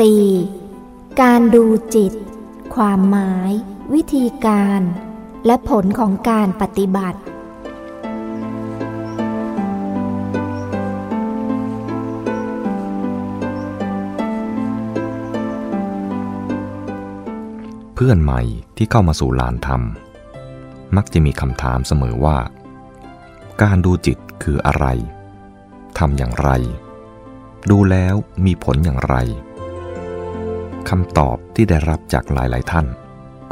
4. การดูจิต ความหมาย วิธีการ และผลของการปฏิบัติ เพื่อนใหม่ที่เข้ามาสู่ลานธรรม มักจะมีคำถามเสมอว่า การดูจิตคืออะไรทำอย่างไร ดูแล้วมีผลอย่างไร คำตอบที่ได้รับจากหลาย ๆ ท่าน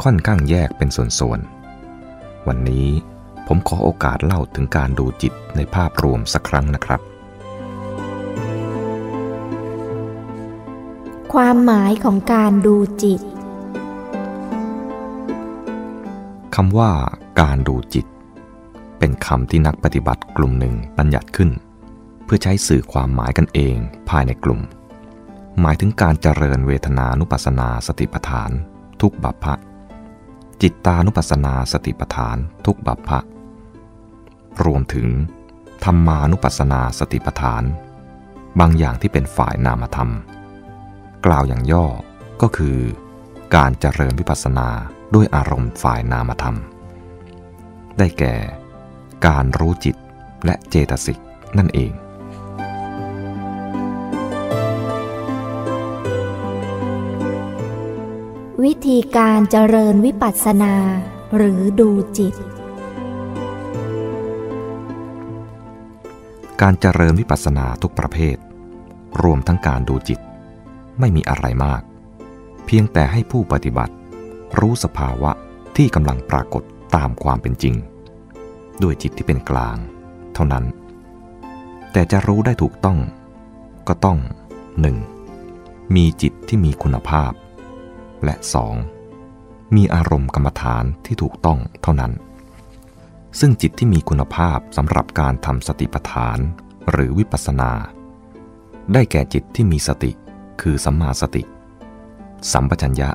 ค่อนข้างแยกเป็นส่วน ๆ วันนี้ผมขอโอกาสเล่าถึงการดูจิตในภาพรวมสักครั้งนะครับ ความหมายของการดูจิตคำว่าการดูจิต เป็นคำที่นักปฏิบัติกลุ่มหนึ่งบัญญัติขึ้น เพื่อใช้สื่อความหมายกันเองภายในกลุ่ม หมายถึงการเจริญเวทนานุปัสสนาสติปัฏฐาน ทุกบัพพะ จิตตานุปัสสนาสติปัฏฐาน ทุกบัพพะ รวมถึง ธรรมานุปัสสนาสติปัฏฐาน บางอย่างที่เป็นฝ่ายนามธรรม กล่าวอย่างย่อก็คือ การเจริญวิปัสสนาด้วยอารมณ์ฝ่ายนามธรรม ได้แก่ การรู้จิตและเจตสิกนั่นเอง วิธีการเจริญวิปัสสนา หรือดูจิต การเจริญวิปัสสนาทุกประเภท รวมทั้งการดูจิต ไม่มีอะไรมาก เพียงแต่ให้ผู้ปฏิบัติ รู้สภาวะที่กำลังปรากฏตามความเป็นจริง ด้วยจิตที่เป็นกลาง เท่านั้น แต่จะรู้ได้ถูกต้อง ก็ต้อง 1. มีจิตที่มีคุณภาพ และ 2. มีอารมณ์กรรมฐานที่ถูกต้องเท่านั้น ซึ่งจิตที่มีคุณภาพสำหรับการทำสติปัฏฐานหรือวิปัสสนา ได้แก่จิตที่มีสติคือสัมมาสติ สัมปชัญญะ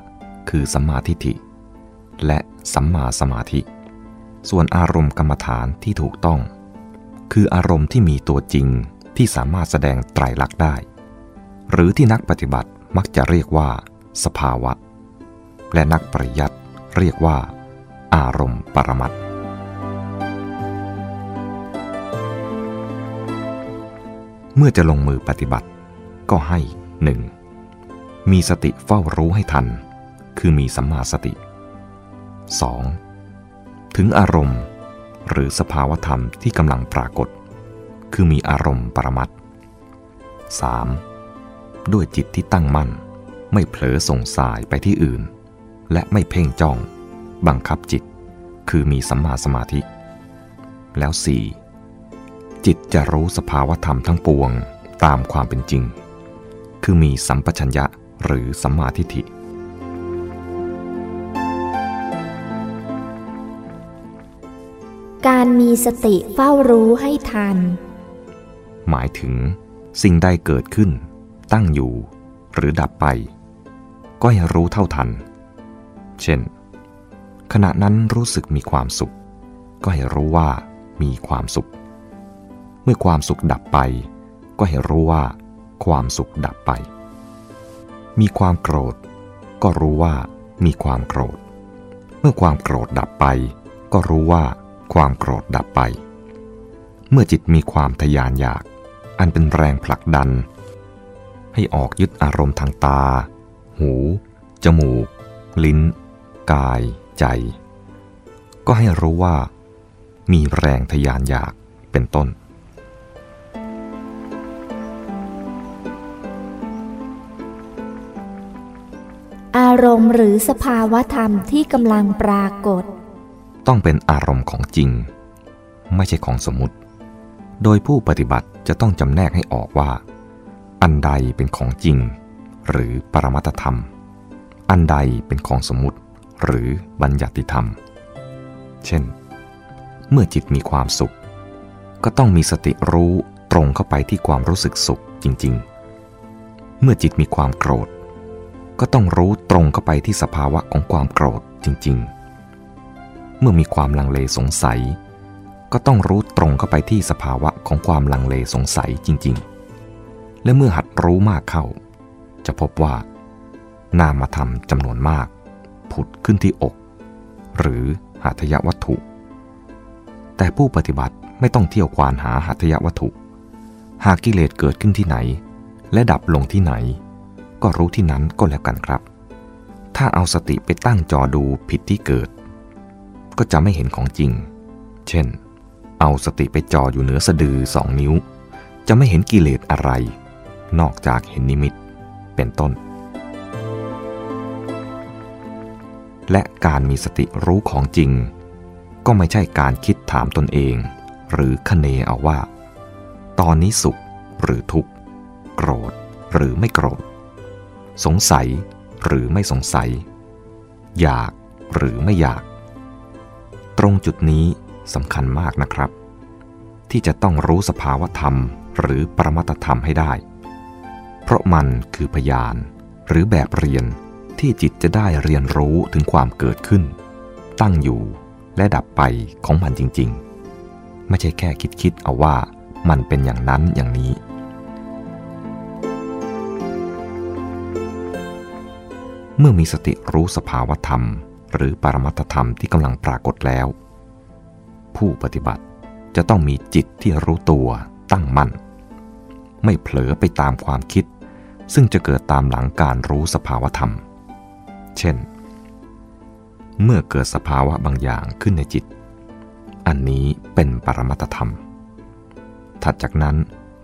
คือสัมมาทิฏฐิ และสัมมาสมาธิ ส่วนอารมณ์กรรมฐานที่ถูกต้อง คืออารมณ์ที่มีตัวจริงที่สามารถแสดงไตรลักษณ์ได้ หรือที่นักปฏิบัติมักจะเรียกว่า สภาวะ และนักปริยัติเรียกว่า อารมณ์ปรมัตเมื่อจะลงมือปฏิบัติ ก็ให้ 1. มีสติเฝ้ารู้ให้ทัน คือมีสัมมาสติ 2. ถึงอารมณ์ หรือสภาวธรรมที่กำลังปรากฏ คือมีอารมณ์ปรมัตถ 3. ด้วยจิตที่ตั้งมั่น ไม่เผลอส่งสายไปที่อื่น และไม่เพ่งจ้อง บังคับจิต คือมีสัมมาสมาธิ แล้ว 4. จิตจะรู้สภาวธรรมทั้งปวงตามความเป็นจริง คือมีสัมปชัญญะหรือสัมมาทิฏฐิ การมีสติเฝ้ารู้ให้ทัน หมายถึงสิ่งใดเกิดขึ้น ตั้งอยู่ หรือดับไป ก็ให้รู้เท่าทัน เช่น ขณะนั้นรู้สึกมีความสุข ก็ให้รู้ว่ามีความสุข เมื่อความสุขดับไป ก็ให้รู้ว่า ความสุขดับไป มีความโกรธ ก็รู้ว่ามีความโกรธ เมื่อความโกรธดับไป ก็รู้ว่าความโกรธดับไป เมื่อจิตมีความทยานอยาก อันเป็นแรงผลักดัน ให้ออกยึดอารมณ์ทางตา หู จมูก ลิ้น กายใจ ก็ให้รู้ว่า มีแรงทยานอยากเป็นต้น อารมณ์หรือสภาวธรรมที่กำลังปรากฏ ต้องเป็นอารมณ์ของจริง ไม่ใช่ของสมมุติ โดยผู้ปฏิบัติจะต้องจำแนกให้ออกว่า อันใดเป็นของจริง หรือปรมัตถธรรม อันใดเป็นของสมมุติ หรือบัญญัติธรรม เช่น เมื่อจิตมีความสุข ก็ต้องมีสติรู้ตรงเข้าไปที่ความรู้สึกสุขจริง ๆ เมื่อจิตมีความโกรธ ก็ต้องรู้ตรงเข้าไปที่สภาวะของความโกรธจริง ๆ เมื่อมีความลังเลสงสัย ก็ต้องรู้ตรงเข้าไปที่สภาวะของความลังเลสงสัยจริง ๆ และเมื่อหัดรู้มากเข้า จะพบว่านามธรรมจำนวนมาก ผุดขึ้นที่อก หรือหัตถยวัตถุ แต่ผู้ปฏิบัติไม่ต้องเที่ยวควานหาหัตถยวัตถุ หากกิเลสเกิดขึ้นที่ไหน และดับลงที่ไหน ก็รู้ที่นั้นก็แล้วกันครับ ถ้าเอาสติไปตั้งจอดูผิดที่เกิด ก็จะไม่เห็นของจริง เช่น เอาสติไปจออยู่เหนือสะดือสองนิ้ว จะไม่เห็นกิเลสอะไร นอกจากเห็นนิมิต เป็นต้น และการมีสติรู้ของจริง ก็ไม่ใช่การคิดถามตนเอง หรือคเนเอาว่า ตอนนี้สุขหรือทุกข์ โกรธหรือไม่โกรธ สงสัยหรือไม่สงสัย อยากหรือไม่อยาก ตรงจุดนี้สำคัญมากนะครับ ที่จะต้องรู้สภาวธรรมหรือปรมัตธรรมให้ได้ เพราะมันคือพยานหรือแบบเรียน ที่จิตจะได้เรียนรู้ถึงความเกิดขึ้น ตั้งอยู่และดับไปของมันจริง ๆ ไม่ใช่แค่คิดคิดเอาว่ามันเป็นอย่างนั้นอย่างนี้ เมื่อมีสติรู้สภาวธรรม หรือปรมัตธรรมที่กำลังปรากฏแล้ว ผู้ปฏิบัติจะต้องมีจิตที่รู้ตัวตั้งมั่น ไม่เผลอไปตามความคิด ซึ่งจะเกิดตามหลังการรู้สภาวธรรม เช่น เมื่อเกิดสภาวะบางอย่างขึ้นในจิต อันนี้เป็นปรมัตธรรม ถัดจากนั้น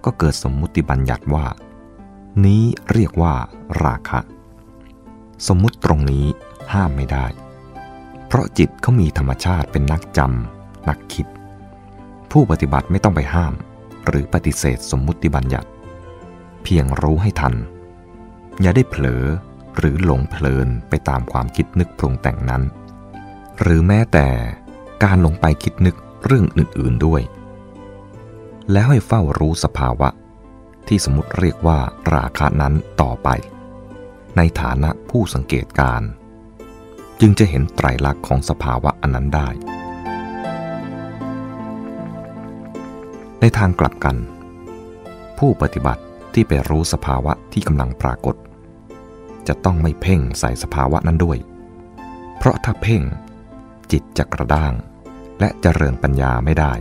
ก็เกิดสมมุติบัญญัติว่า นี้เรียกว่าราคะ สมมุติตรงนี้ห้ามไม่ได้ เพราะจิตเขามีธรรมชาติเป็นนักจำนักคิด ผู้ปฏิบัติไม่ต้องไปห้าม หรือปฏิเสธสมมุติบัญญัติ เพียงรู้ให้ทัน อย่าได้เผลอ หรือหลงเพลินไปตามความคิดนึกปรุงแต่งนั้น หรือแม้แต่การลงไปคิดนึกเรื่องอื่น ๆด้วย แล้วให้เฝ้ารู้สภาวะ ที่สมมติเรียกว่าราคะนั้นต่อไป ในฐานะผู้สังเกตการ จึงจะเห็นไตรลักษณ์ของสภาวะอันนั้นได้ ในทางกลับกัน ผู้ปฏิบัติที่ไปรู้สภาวะที่กำลังปรากฏ จะต้องไม่เพ่งใส่สภาวะนั้นด้วย เพราะถ้าเพ่ง จิตจะกระด้าง และจะเริญปัญญาไม่ได้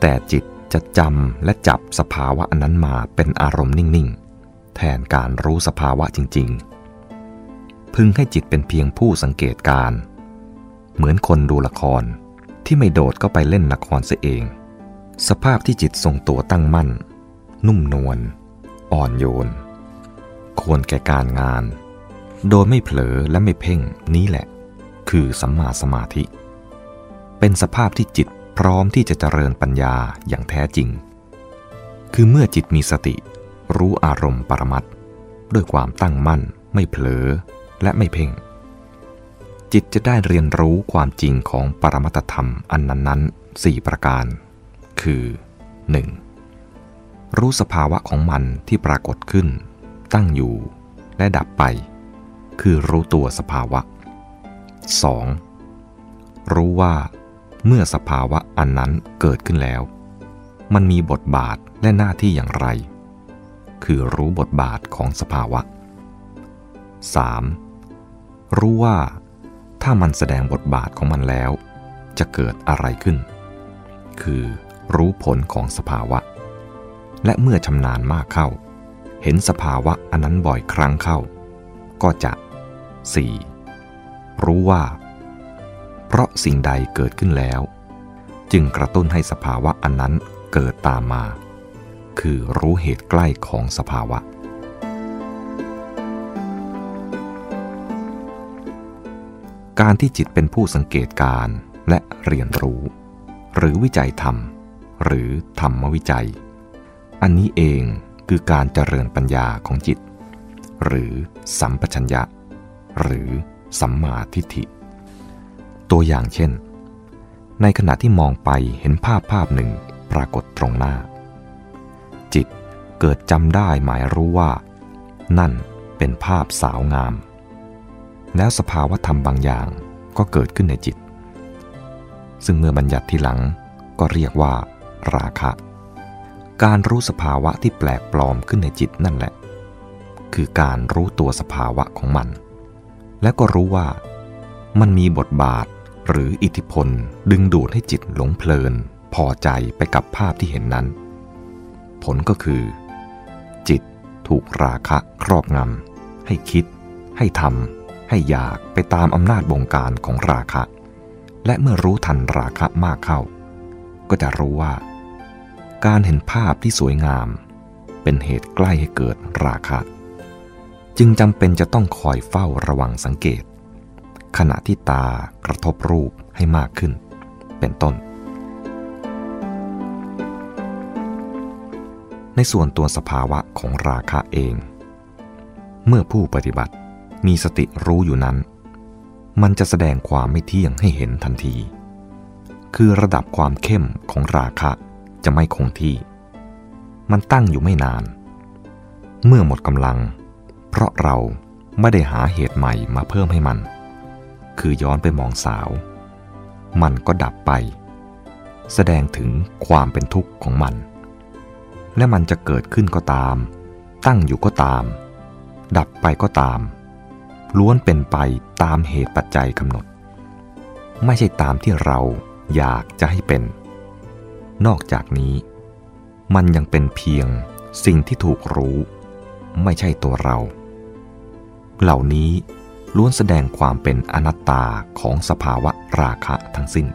แต่จิตจะจำและจับสภาวะอันนั้นมาเป็นอารมณ์นิ่ง ๆ แทนการรู้สภาวะจริง ๆ พึงให้จิตเป็นเพียงผู้สังเกตการ เหมือนคนดูละครที่ไม่โดดก็ไปเล่นละครเสียเอง สภาพที่จิตทรงตัวตั้งมั่น นุ่มนวลอ่อนโยน ควรแก่การงาน โดยไม่เผลอและไม่เพ่งนี้แหละ คือสัมมาสมาธิ เป็นสภาพที่จิตพร้อมที่จะเจริญปัญญาอย่างแท้จริง คือเมื่อจิตมีสติ รู้อารมณ์ปรมัตด้วยความตั้งมั่น ไม่เผลอและไม่เพ่ง จิตจะได้เรียนรู้ความจริงของปรมัตธรรมอันนั้นๆสี่ประการ คือ 1. รู้สภาวะของมันที่ปรากฏขึ้น ตั้งอยู่และดับไป คือรู้ตัวสภาวะ 2. รู้ว่าเมื่อสภาวะอันนั้นเกิดขึ้นแล้ว มันมีบทบาทและหน้าที่อย่างไร คือรู้บทบาทของสภาวะ 3. รู้ว่าถ้ามันแสดงบทบาทของมันแล้ว จะเกิดอะไรขึ้น คือรู้ผลของสภาวะ และเมื่อชำนาญมากเข้า เห็นสภาวะอันนั้นบ่อยครั้งเข้า ก็จะ 4. รู้ว่า เพราะสิ่งใดเกิดขึ้นแล้ว จึงกระตุ้นให้สภาวะอันนั้นเกิดตามมา คือรู้เหตุใกล้ของสภาวะ การที่จิตเป็นผู้สังเกตการและเรียนรู้ หรือวิจัยธรรม หรือธรรมวิจัย อันนี้เอง คือการเจริญปัญญาของจิต หรือสัมปชัญญะ หรือสัมมาทิฏฐิ ตัวอย่างเช่น ในขณะที่มองไปเห็นภาพภาพหนึ่งปรากฏตรงหน้า จิตเกิดจำได้หมายรู้ว่า นั่นเป็นภาพสาวงาม แล้วสภาวธรรมบางอย่างก็เกิดขึ้นในจิต ซึ่งเมื่อบัญญัติทีหลังก็เรียกว่า ราคะ การรู้สภาวะที่แปลกปลอมขึ้นในจิตนั่นแหละ คือการรู้ตัวสภาวะของมัน และก็รู้ว่า มันมีบทบาทหรืออิทธิพลดึงดูดให้จิตหลงเพลิน พอใจไปกับภาพที่เห็นนั้น ผลก็คือ จิตถูกราคะครอบงำให้คิด ให้ทำให้อยากไปตามอำนาจบงการของราคะ และเมื่อรู้ทันราคะมากเข้า ก็จะรู้ว่า การเห็นภาพที่สวยงาม เป็นเหตุใกล้ให้เกิดราคะ จึงจำเป็นจะต้องคอยเฝ้าระวังสังเกต ขณะที่ตากระทบรูปให้มากขึ้น เป็นต้น ในส่วนตัวสภาวะของราคะเอง เมื่อผู้ปฏิบัติมีสติรู้อยู่นั้น มันจะแสดงความไม่เที่ยงให้เห็นทันที คือระดับความเข้มของราคะ จะไม่คงที่ มันตั้งอยู่ไม่นาน เมื่อหมดกำลัง เพราะเราไม่ได้หาเหตุใหม่มาเพิ่มให้มัน คือย้อนไปมองสาว มันก็ดับไป แสดงถึงความเป็นทุกข์ของมัน และมันจะเกิดขึ้นก็ตาม ตั้งอยู่ก็ตาม ดับไปก็ตาม ล้วนเป็นไปตามเหตุปัจจัยกำหนด ไม่ใช่ตามที่เราอยากจะให้เป็น นอกจากนี้ มันยังเป็นเพียงสิ่งที่ถูกรู้ ไม่ใช่ตัวเรา เหล่านี้ล้วนแสดงความเป็นอนัตตาของสภาวะราคะทั้งสิ้น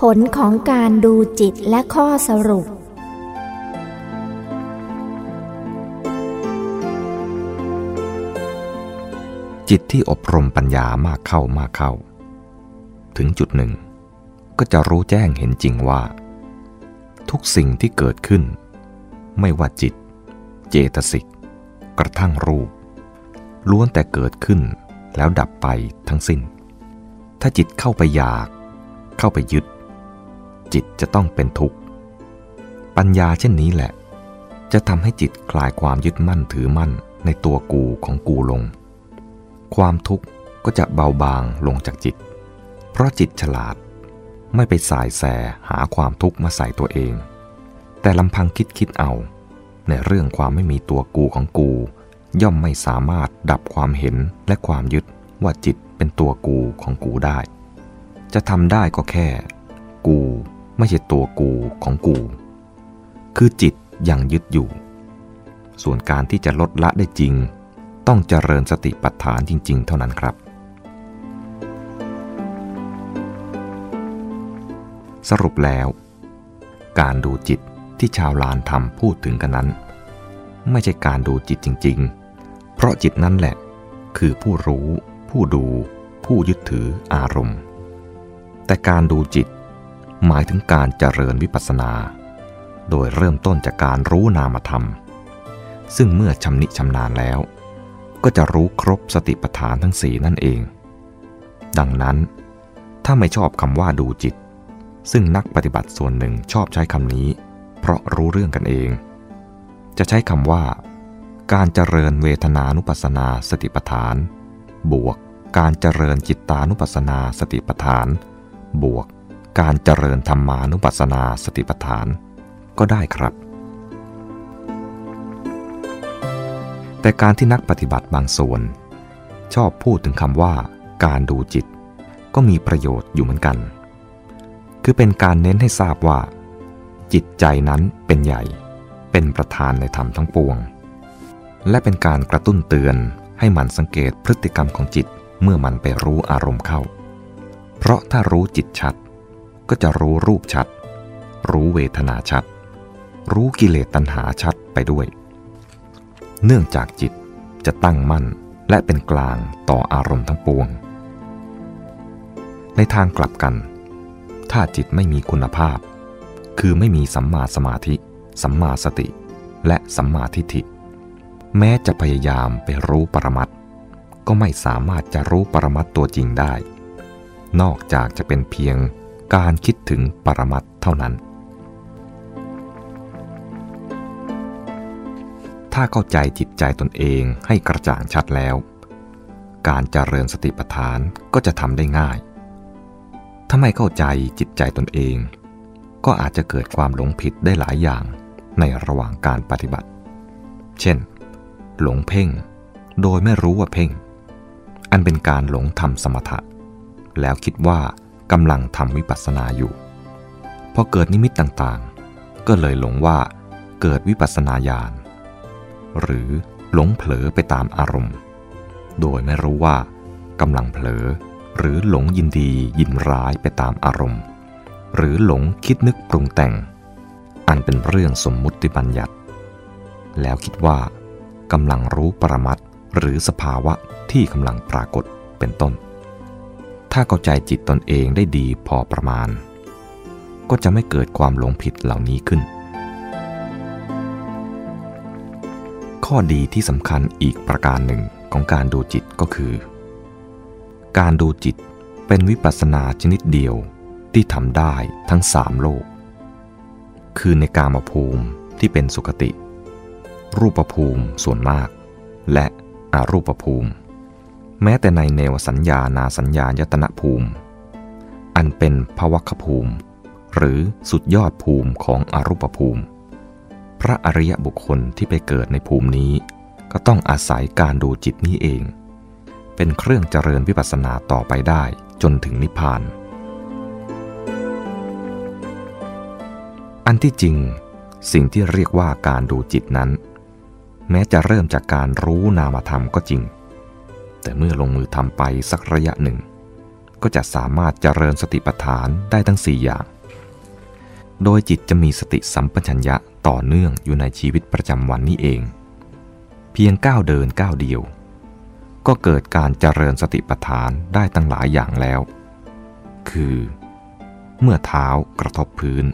ผลของการดูจิตและข้อสรุป จิตที่อบรมปัญญามากเข้ามากเข้า ถึงจุดหนึ่ง ก็จะรู้แจ้งเห็นจริงว่า ทุกสิ่งที่เกิดขึ้น ไม่ว่าจิต เจตสิก กระทั่งรูป ล้วนแต่เกิดขึ้นแล้วดับไปทั้งสิ้น ถ้าจิตเข้าไปอยาก เข้าไปยึด จิตจะต้องเป็นทุกข์ ปัญญาเช่นนี้แหละ จะทำให้จิตคลายความยึดมั่นถือมั่นในตัวกูของกูลง ความทุกข์ก็จะเบาบางลงจากจิต เพราะจิตฉลาดไม่ไปสายแสหาความทุกข์มาใส่ตัวเอง แต่ลำพังคิดคิดเอา ในเรื่องความไม่มีตัวกูของกู ย่อมไม่สามารถดับความเห็นและความยึดว่าจิตเป็นตัวกูของกูได้ จะทำได้ก็แค่ กูไม่ใช่ตัวกูของกู คือจิตยังยึดอยู่ ส่วนการที่จะลดละได้จริง ต้องเจริญสติปัฏฐานจริง ๆ เท่านั้นครับ สรุปแล้ว การดูจิตที่ชาวลานทำพูดถึงกันนั้น ไม่ใช่การดูจิตจริง ๆ เพราะจิตนั้นแหละ คือผู้รู้ ผู้ดู ผู้ยึดถืออารมณ์ แต่การดูจิต หมายถึงการเจริญวิปัสสนา โดยเริ่มต้นจากการรู้นามธรรม ซึ่งเมื่อชำนิชำนาญแล้ว ก็จะรู้ครบสติปัฏฐานทั้งสี่นั่นเอง ดังนั้น ถ้าไม่ชอบคำว่าดูจิต ซึ่งนักปฏิบัติส่วนหนึ่งชอบใช้คำนี้ เพราะรู้เรื่องกันเอง จะใช้คำว่า การเจริญเวทนานุปัสนาสติปัฏฐาน บวก การเจริญจิตตานุปัสนาสติปัฏฐาน บวก การเจริญธรรมานุปัสนาสติปัฏฐาน ก็ได้ครับ แต่การที่นักปฏิบัติบางส่วน ชอบพูดถึงคำว่า การดูจิต ก็มีประโยชน์อยู่เหมือนกัน คือเป็นการเน้นให้ทราบว่า จิตใจนั้นเป็นใหญ่ เป็นประธานในธรรมทั้งปวง และเป็นการกระตุ้นเตือนให้มันสังเกตพฤติกรรมของจิตเมื่อมันไปรู้อารมณ์เข้า เพราะถ้ารู้จิตชัด ก็จะรู้รูปชัด รู้เวทนาชัด รู้กิเลสตัณหาชัดไปด้วย เนื่องจากจิตจะตั้งมั่นและเป็นกลางต่ออารมณ์ทั้งปวง ในทางกลับกัน ถ้าจิตไม่มีคุณภาพ คือไม่มีสัมมาสมาธิ สัมมาสติ และสัมมาทิฏฐิ แม้จะพยายามไปรู้ปรมัตถ์ก็ไม่สามารถจะรู้ปรมัตถ์ตัวจริงได้ นอกจากจะเป็นเพียงการคิดถึงปรมัตถ์เท่านั้น ถ้าเข้าใจจิตใจตนเองให้กระจ่างชัดแล้ว การเจริญสติปัฏฐานก็จะทำได้ง่าย ถ้าไม่เข้าใจจิตใจตนเอง ก็อาจจะเกิดความหลงผิดได้หลายอย่างในระหว่างการปฏิบัติ เช่น หลงเพ่ง โดยไม่รู้ว่าเพ่ง อันเป็นการหลงทำสมถะ แล้วคิดว่ากำลังทำวิปัสสนาอยู่ พอเกิดนิมิตต่างๆ ก็เลยหลงว่าเกิดวิปัสสนาญาณ หรือหลงเผลอไปตามอารมณ์ โดยไม่รู้ว่ากำลังเผลอ หรือหลงยินดียินร้ายไปตามอารมณ์ หรือหลงคิดนึกปรุงแต่ง อันเป็นเรื่องสมมุติบัญญัติ แล้วคิดว่ากำลังรู้ปรมัตหรือสภาวะที่กำลังปรากฏเป็นต้น ถ้าเข้าใจจิตตนเองได้ดีพอประมาณ ก็จะไม่เกิดความหลงผิดเหล่านี้ขึ้น ข้อดีที่สำคัญอีกประการหนึ่งของการดูจิตก็คือ การดูจิตเป็นวิปัสสนาชนิดเดียวที่ทำได้ทั้งสามโลก คือในกามภูมิที่เป็นสุคติ รูปภูมิส่วนมาก และอรูปภูมิ แม้แต่ในเนวสัญญานาสัญญายตนะภูมิ อันเป็นภวัคภูมิ หรือสุดยอดภูมิของอรูปภูมิ พระอริยบุคคลที่ไปเกิดในภูมินี้ ก็ต้องอาศัยการดูจิตนี้เอง เป็นเครื่องเจริญวิปัสสนาต่อไปได้จนถึงนิพพาน อันที่จริง สิ่งที่เรียกว่าการดูจิตนั้น แม้จะเริ่มจากการรู้นามธรรมก็จริง แต่เมื่อลงมือทำไปสักระยะหนึ่ง ก็จะสามารถเจริญสติปัฏฐานได้ทั้ง4อย่าง โดยจิตจะมีสติสัมปชัญญะ ต่อเนื่องอยู่ในชีวิตประจำวันนี้เอง เพียงก้าวเดินก้าวเดียว ก็เกิดการเจริญสติปัฏฐานได้ตั้งหลายอย่างแล้ว คือ เมื่อเท้ากระทบพื้น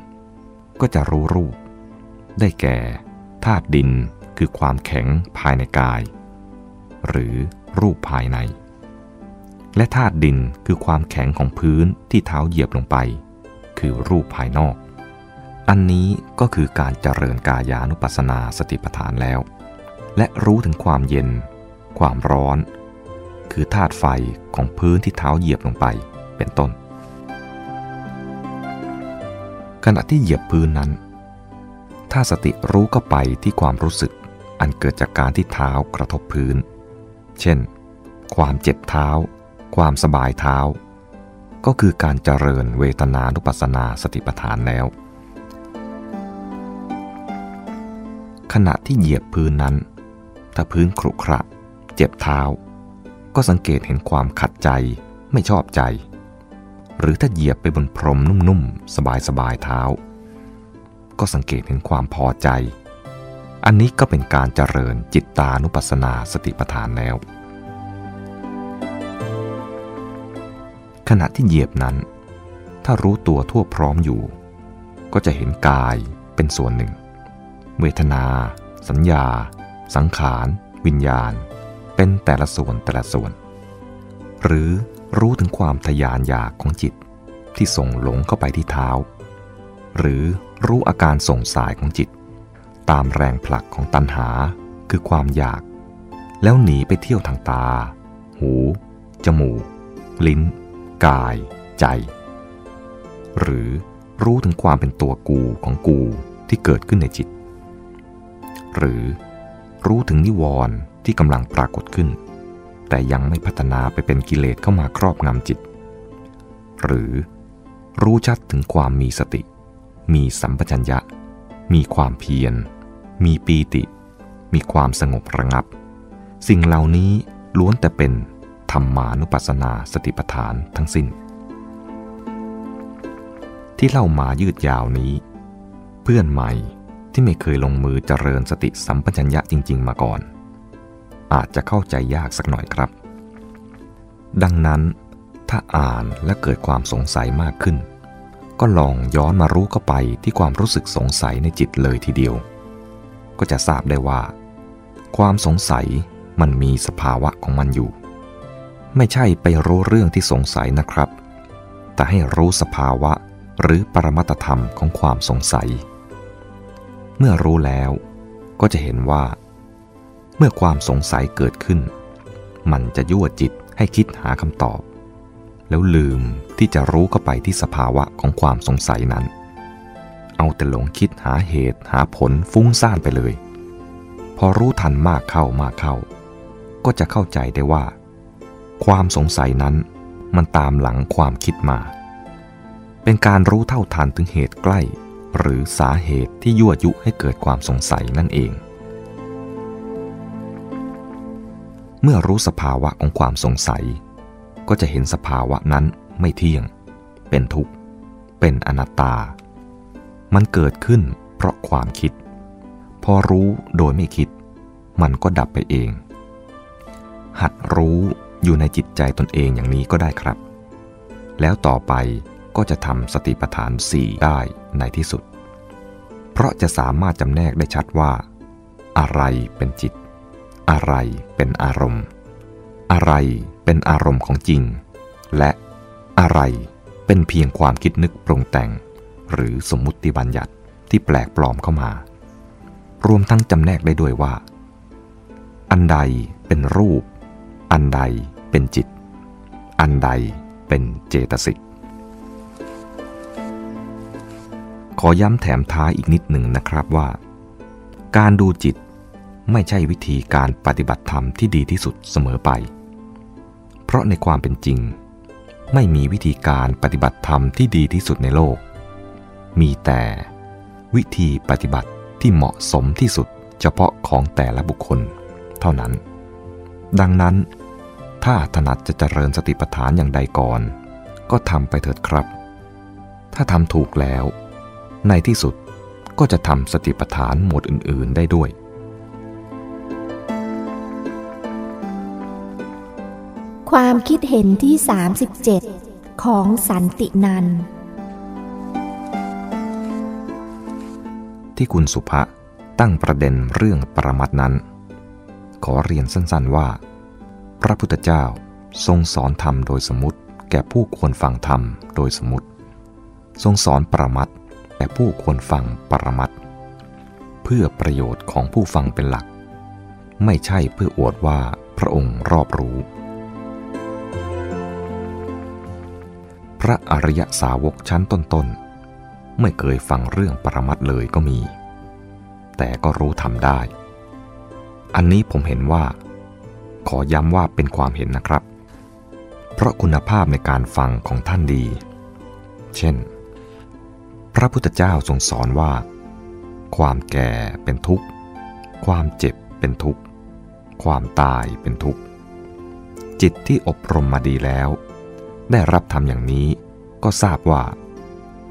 ก็จะรู้รูป ได้แก่ธาตุดินคือความแข็งภายในกาย หรือรูปภายใน และธาตุดินคือความแข็งของพื้นที่เท้าเหยียบลงไป คือรูปภายนอก อันนี้ก็คือการเจริญกายานุปัสสนาสติปัฏฐานแล้ว และรู้ถึงความเย็น ความร้อน คือธาตุไฟของพื้นที่เท้าเหยียบลงไปเป็นต้น ขณะที่เหยียบพื้นนั้น ถ้าสติรู้ก็ไปที่ความรู้สึกอันเกิดจากการที่เท้ากระทบพื้น เช่น ความเจ็บเท้า ความสบายเท้า ก็คือการเจริญเวทนานุปัสสนาสติปัฏฐานแล้ว ขณะที่เหยียบพื้นนั้น ถ้าพื้นครุขระ เจ็บเท้า ก็สังเกตเห็นความขัดใจไม่ชอบใจ หรือถ้าเหยียบไปบนพรมนุ่มๆ สบายๆเท้า ก็สังเกตเห็นความพอใจ อันนี้ก็เป็นการเจริญจิตตานุปัสสนาสติปัฏฐานแล้ว ขณะที่เหยียบนั้น ถ้ารู้ตัวทั่วพร้อมอยู่ ก็จะเห็นกายเป็นส่วนหนึ่ง เวทนา สัญญา สังขาร วิญญาณ เป็นแต่ละส่วนแต่ละส่วน หรือรู้ถึงความทยานอยากของจิตที่ส่งหลงเข้าไปที่เท้า หรือรู้อาการส่งสายของจิต ตามแรงผลักของตัณหาคือความอยาก แล้วหนีไปเที่ยวทางตา หู จมูก ลิ้น กาย ใจ หรือรู้ถึงความเป็นตัวกูของกูที่เกิดขึ้นในจิต หรือรู้ถึงนิวรณ์ที่กำลังปรากฏขึ้น แต่ยังไม่พัฒนาไปเป็นกิเลสเข้ามาครอบงำจิต หรือรู้ชัดถึงความมีสติ มีสัมปชัญญะ มีความเพียร มีปีติ มีความสงบระงับ สิ่งเหล่านี้ล้วนแต่เป็นธรรมานุปัสสนาสติปัฏฐานทั้งสิ้น ที่เล่ามายืดยาวนี้ เพื่อนใหม่ ที่ไม่เคยลงมือเจริญสติสัมปชัญญะจริง ๆ มาก่อน อาจจะเข้าใจยากสักหน่อยครับ ดังนั้นถ้าอ่านและเกิดความสงสัยมากขึ้น ก็ลองย้อนมารู้เข้าไปที่ความรู้สึกสงสัยในจิตเลยทีเดียว ก็จะทราบได้ว่า ความสงสัยมันมีสภาวะของมันอยู่ ไม่ใช่ไปรู้เรื่องที่สงสัยนะครับ แต่ให้รู้สภาวะหรือปรมัตธรรมของความสงสัย เมื่อรู้แล้วก็จะเห็นว่า เมื่อความสงสัยเกิดขึ้น มันจะยั่วจิตให้คิดหาคำตอบ แล้วลืมที่จะรู้เข้าไปที่สภาวะของความสงสัยนั้น เอาแต่หลงคิดหาเหตุหาผลฟุ้งซ่านไปเลย พอรู้ทันมากเข้ามากเข้า ก็จะเข้าใจได้ว่า ความสงสัยนั้นมันตามหลังความคิดมา เป็นการรู้เท่าทันถึงเหตุใกล้ หรือสาเหตุที่ยั่วยุให้เกิดความสงสัยนั่นเอง เมื่อรู้สภาวะของความสงสัย ก็จะเห็นสภาวะนั้นไม่เที่ยง เป็นทุกข์ เป็นอนัตตา มันเกิดขึ้นเพราะความคิด พอรู้โดยไม่คิด มันก็ดับไปเอง หัดรู้อยู่ในจิตใจตนเองอย่างนี้ก็ได้ครับ แล้วต่อไป ก็จะทำสติปัฏฐานสี่ได้ในที่สุด เพราะจะสามารถจำแนกได้ชัดว่า อะไรเป็นจิต อะไรเป็นอารมณ์ อะไรเป็นอารมณ์ของจริง และอะไรเป็นเพียงความคิดนึกปรุงแต่ง หรือสมมุติบัญญัติที่แปลกปลอมเข้ามา รวมทั้งจำแนกได้ด้วยว่า อันใดเป็นรูป อันใดเป็นจิต อันใดเป็นเจตสิก อย้ำแถมท้ายอีกนิดหนึ่งนะครับว่า การดูจิตไม่ใช่วิธีการปฏิบัติธรรมที่ดีที่สุดเสมอไป เพราะในความเป็นจริง ไม่มีวิธีการปฏิบัติธรรมที่ดีที่สุดในโลก มีแต่วิธีปฏิบัติที่เหมาะสมที่สุดเฉพาะของแต่ละบุคคล เท่านั้น ดังนั้น ถ้าถนัดจะเจริญสติปัฏฐานอย่างใดก่อน ก็ทำไปเถิดครับ ถ้าทำถูกแล้ว ในที่สุดก็จะทำสติปัฏฐานหมวดอื่น ๆ ได้ด้วย ความคิดเห็นที่ 37 ของสันตินัน ที่คุณสุภะตั้งประเด็นเรื่องปรมัตถ์นั้น ขอเรียนสั้น ๆว่า พระพุทธเจ้าทรงสอนธรรมโดยสมมติแก่ผู้ควรฟังธรรมโดยสมมติ ทรงสอนปรมัตถ์ แก่ผู้ควรฟังปรมัตเพื่อประโยชน์ของผู้ฟังเป็นหลัก ไม่ใช่เพื่ออวดว่าพระองค์รอบรู้ พระอริยสาวกชั้นต้นๆ ไม่เคยฟังเรื่องปรมัตเลยก็มี แต่ก็รู้ทำได้ อันนี้ผมเห็นว่า ขอย้ำว่าเป็นความเห็นนะครับ เพราะคุณภาพในการฟังของท่านดี เช่น พระพุทธเจ้าทรงสอนว่า ความแก่เป็นทุกข์ ความเจ็บเป็นทุกข์ ความตายเป็นทุกข์ จิตที่อบรมมาดีแล้ว ได้รับทำอย่างนี้ก็ทราบว่า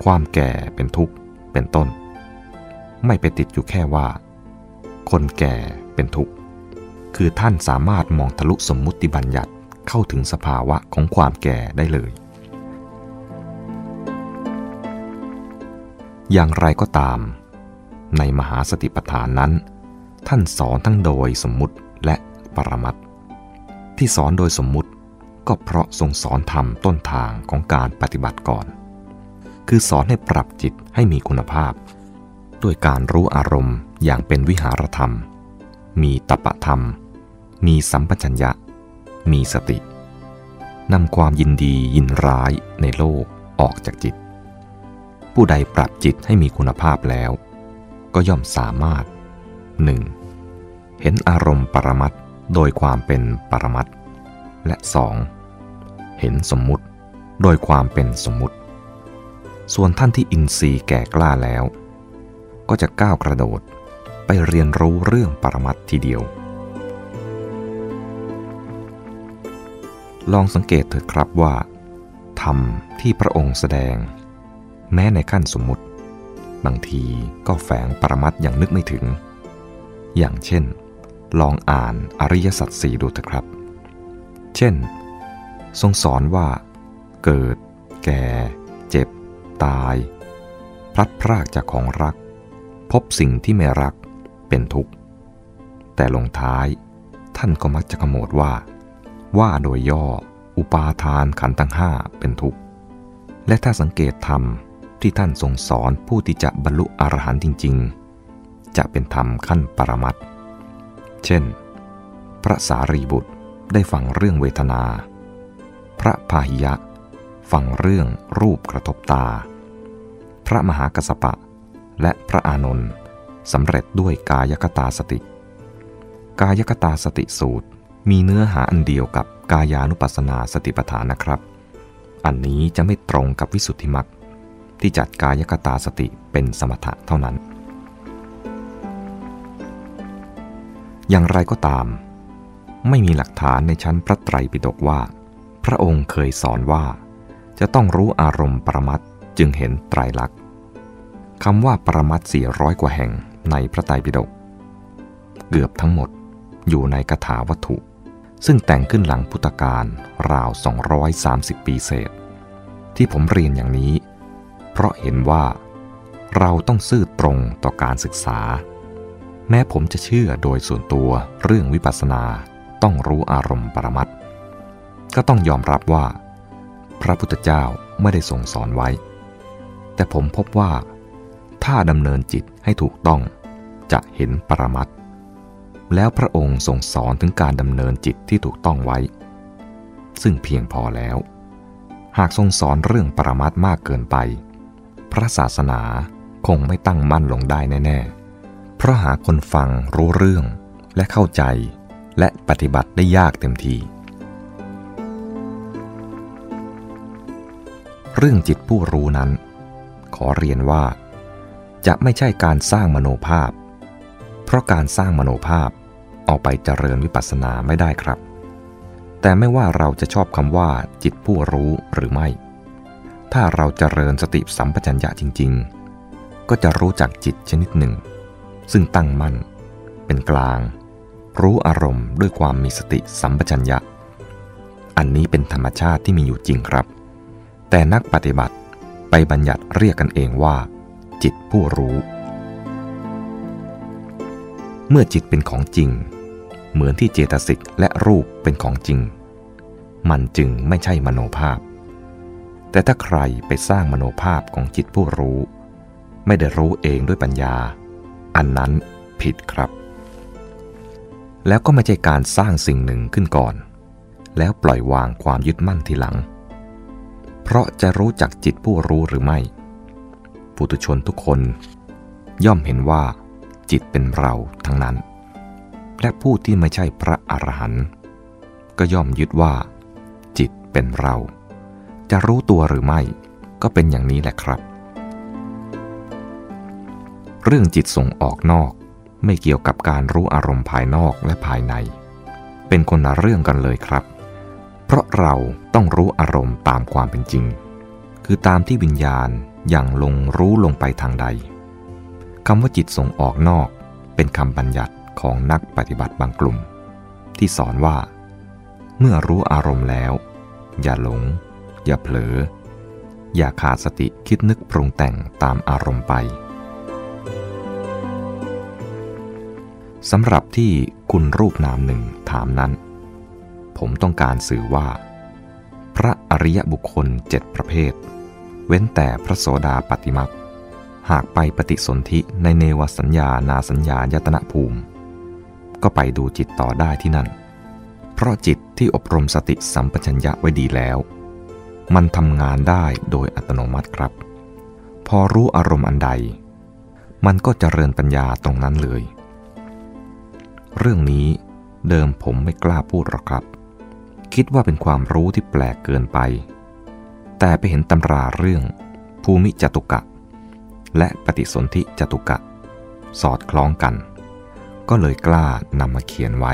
ความแก่เป็นทุกข์เป็นต้น ไม่ไปติดอยู่แค่ว่า คนแก่เป็นทุกข์ คือท่านสามารถมองทะลุสมมุติบัญญัติเข้าถึงสภาวะของความแก่ได้เลย อย่างไรก็ตาม ในมหาสติปัฏฐานนั้น ท่านสอนทั้งโดยสมมุติและปรมัตถ์ที่สอนโดยสมมุติก็เพราะทรงสอนธรรมต้นทางของการปฏิบัติก่อน คือสอนให้ปรับจิตให้มีคุณภาพ ด้วยการรู้อารมณ์อย่างเป็นวิหารธรรม มีตปะธรรม มีสัมปชัญญะ มีสตินำความยินดียินร้ายในโลกออกจากจิต ผู้ใดปรับจิตให้มีคุณภาพแล้ว ก็ย่อมสามารถ 1. เห็นอารมณ์ปรมัตโดยความเป็นปรมัตและ 2. เห็นสมมุติโดยความเป็นสมมุติ ส่วนท่านที่อินทรีย์แก่กล้าแล้ว ก็จะก้าวกระโดดไปเรียนรู้เรื่องปรมัตทีเดียว ลองสังเกตเถิดครับว่าธรรมที่พระองค์แสดง แม้ในขั้นสมมุติ บางทีก็แฝงปรมัตอย่างนึกไม่ถึง อย่างเช่น ลองอ่านอริยสัจสี่ดูเถอะครับ เช่น ทรงสอนว่า เกิด แก่ เจ็บ ตาย พลัดพรากจากของรัก พบสิ่งที่ไม่รักเป็นทุกข์ แต่ลงท้ายท่านก็มักจะขโมดว่า ว่าโดยย่ออุปาทานขันธ์ทั้งห้าเป็นทุกข์ และถ้าสังเกตธรรม ที่ท่านทรงสอนผู้ที่จะบรรลุอรหันต์จริง ๆ จะเป็นธรรมขั้นปรมัตถ์เช่น พระสารีบุตรได้ฟังเรื่องเวทนา พระพาหิยะ ฟังเรื่องรูปกระทบตา พระมหากัสปะ และพระอานนท์สำเร็จด้วยกายกตาสติ กายกตาสติสูตรมีเนื้อหาอันเดียวกับกายานุปัสสนาสติปัฏฐานนะครับ อันนี้จะไม่ตรงกับวิสุทธิมรรค ที่จัดกายกตาสติเป็นสมถะเท่านั้น อย่างไรก็ตาม ไม่มีหลักฐานในชั้นพระไตรปิฎกว่า พระองค์เคยสอนว่า จะต้องรู้อารมณ์ปรมัตจึงเห็นไตรลักษณ์คำว่าปรมัตสี่ร้อยกว่าแห่งในพระไตรปิฎกเกือบทั้งหมดอยู่ในคาถาวัตถุ ซึ่งแต่งขึ้นหลังพุทธกาลราว 230 ปีเศษ ที่ผมเรียนอย่างนี้ เพราะเห็นว่าเราต้องซื่อตรงต่อการศึกษา แม้ผมจะเชื่อโดยส่วนตัวเรื่องวิปัสสนาต้องรู้อารมณ์ปรมัตก็ต้องยอมรับว่า พระพุทธเจ้าไม่ได้ทรงสอนไว้ แต่ผมพบว่า ถ้าดำเนินจิตให้ถูกต้องจะเห็นปรมัตแล้วพระองค์ทรงสอนถึงการดำเนินจิตที่ถูกต้องไว้ ซึ่งเพียงพอแล้ว หากทรงสอนเรื่องปรมัตมากเกินไป พระศาสนาคงไม่ตั้งมั่นลงได้แน่ๆ เพราะหาคนฟังรู้เรื่องและเข้าใจ และปฏิบัติได้ยากเต็มที เรื่องจิตผู้รู้นั้น ขอเรียนว่า จะไม่ใช่การสร้างมโนภาพ เพราะการสร้างมโนภาพเอาไปเจริญวิปัสสนาไม่ได้ครับ แต่ไม่ว่าเราจะชอบคำว่าจิตผู้รู้หรือไม่ ถ้าเราเจริญสติสัมปชัญญะจริง ๆ ก็จะรู้จักจิตชนิดหนึ่ง ซึ่งตั้งมั่น เป็นกลาง รู้อารมณ์ด้วยความมีสติสัมปชัญญะ อันนี้เป็นธรรมชาติที่มีอยู่จริงครับ แต่นักปฏิบัติไปบัญญัติเรียกกันเองว่า จิตผู้รู้ เมื่อจิตเป็นของจริง เหมือนที่เจตสิกและรูปเป็นของจริง มันจึงไม่ใช่มโนภาพ แต่ถ้าใครไปสร้างมโนภาพของจิตผู้รู้ ไม่ได้รู้เองด้วยปัญญา อันนั้นผิดครับ แล้วก็ไม่ใช่การสร้างสิ่งหนึ่งขึ้นก่อน แล้วปล่อยวางความยึดมั่นทีหลัง เพราะจะรู้จักจิตผู้รู้หรือไม่ ปุถุชนทุกคน ย่อมเห็นว่า จิตเป็นเราทั้งนั้น และผู้ที่ไม่ใช่พระอรหันต์ก็ย่อมยึดว่า จิตเป็นเรา จะรู้ตัวหรือไม่ ก็เป็นอย่างนี้แหละครับ เรื่องจิตส่งออกนอก ไม่เกี่ยวกับการรู้อารมณ์ภายนอกและภายใน เป็นคนละเรื่องกันเลยครับ เพราะเราต้องรู้อารมณ์ตามความเป็นจริง คือตามที่วิญญาณอย่างลงรู้ลงไปทางใดคำว่าจิตส่งออกนอก เป็นคำบัญญัติของนักปฏิบัติบางกลุ่ม ที่สอนว่า เมื่อรู้อารมณ์แล้ว อย่าหลง อย่าเผลอ อย่าขาดสติคิดนึกปรุงแต่งตามอารมณ์ไปสำหรับที่คุณรูปนามหนึ่งถามนั้น ผมต้องการสื่อว่า พระอริยบุคคลเจ็ดประเภท เว้นแต่พระโสดาปฏิมักหากไปปฏิสนธิในเนวสัญญานาสัญญายตนะภูมิ ก็ไปดูจิตต่อได้ที่นั่น เพราะจิตที่อบรมสติสัมปชัญญะไว้ดีแล้ว มันทำงานได้โดยอัตโนมัติครับ พอรู้อารมณ์อันใด มันก็จเจริญปัญญาตรงนั้นเลย เรื่องนี้เดิมผมไม่กล้าพูดหรอกครับ คิดว่าเป็นความรู้ที่แปลกเกินไป แต่ไปเห็นตำราเรื่อง ภูมิจตุกะ และปฏิสนธิจตุกะ สอดคล้องกัน ก็เลยกล้านำมาเขียนไว้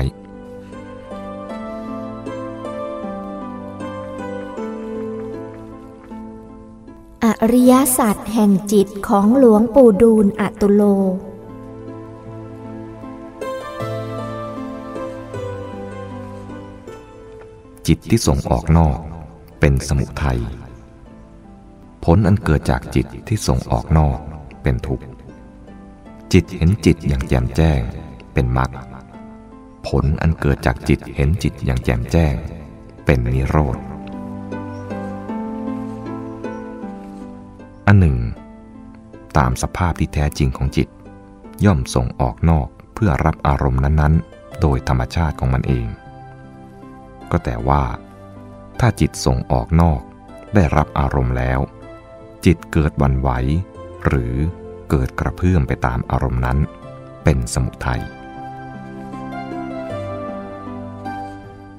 อริยสัจแห่งจิตของหลวงปู่ดูลอตุโล จิตที่ส่งออกนอกเป็นสมุทัย ผลอันเกิดจากจิตที่ส่งออกนอกเป็นทุกข์ จิตเห็นจิตอย่างแจ่มแจ้งเป็นมรรค ผลอันเกิดจากจิตเห็นจิตอย่างแจ่มแจ้ง เป็นนิโรธ อันหนึ่ง ตามสภาพที่แท้จริงของจิต ย่อมส่งออกนอกเพื่อรับอารมณ์นั้นๆ โดยธรรมชาติของมันเอง ก็แต่ว่า ถ้าจิตส่งออกนอกได้รับอารมณ์แล้ว จิตเกิดวันไหว หรือเกิดกระเพื่อมไปตามอารมณ์นั้น เป็นสมุทัย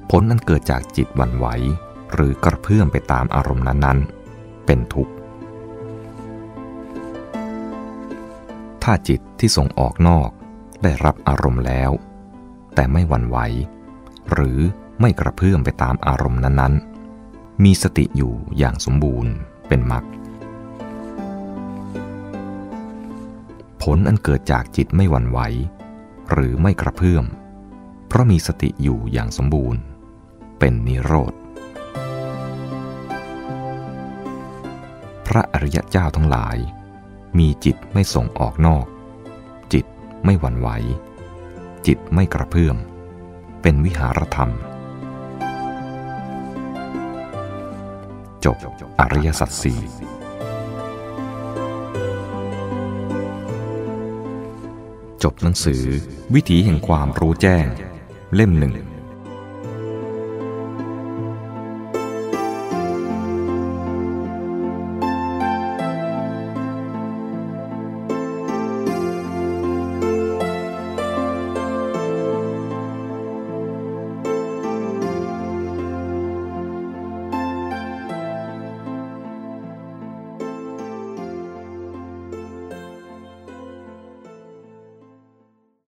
ผลนั้นเกิดจากจิตวันไหว หรือกระเพื่อมไปตามอารมณ์นั้นๆ เป็นทุกข์ ถ้าจิตที่ส่งออกนอกได้รับอารมณ์แล้ว แต่ไม่หวั่นไหว หรือไม่กระเพื่อมไปตามอารมณ์นั้นๆ มีสติอยู่อย่างสมบูรณ์เป็นมรรคผลอันเกิดจากจิตไม่หวั่นไหว หรือไม่กระเพื่อม เพราะมีสติอยู่อย่างสมบูรณ์ เป็นนิโรธ พระอริยเจ้าทั้งหลาย มีจิตไม่ส่งออกนอก จิตไม่หวั่นไหว จิตไม่กระเพื่อม เป็นวิหารธรรม จบอริยสัจสี่จบหนังสือวิถีแห่งความรู้แจ้ง เล่มหนึ่ง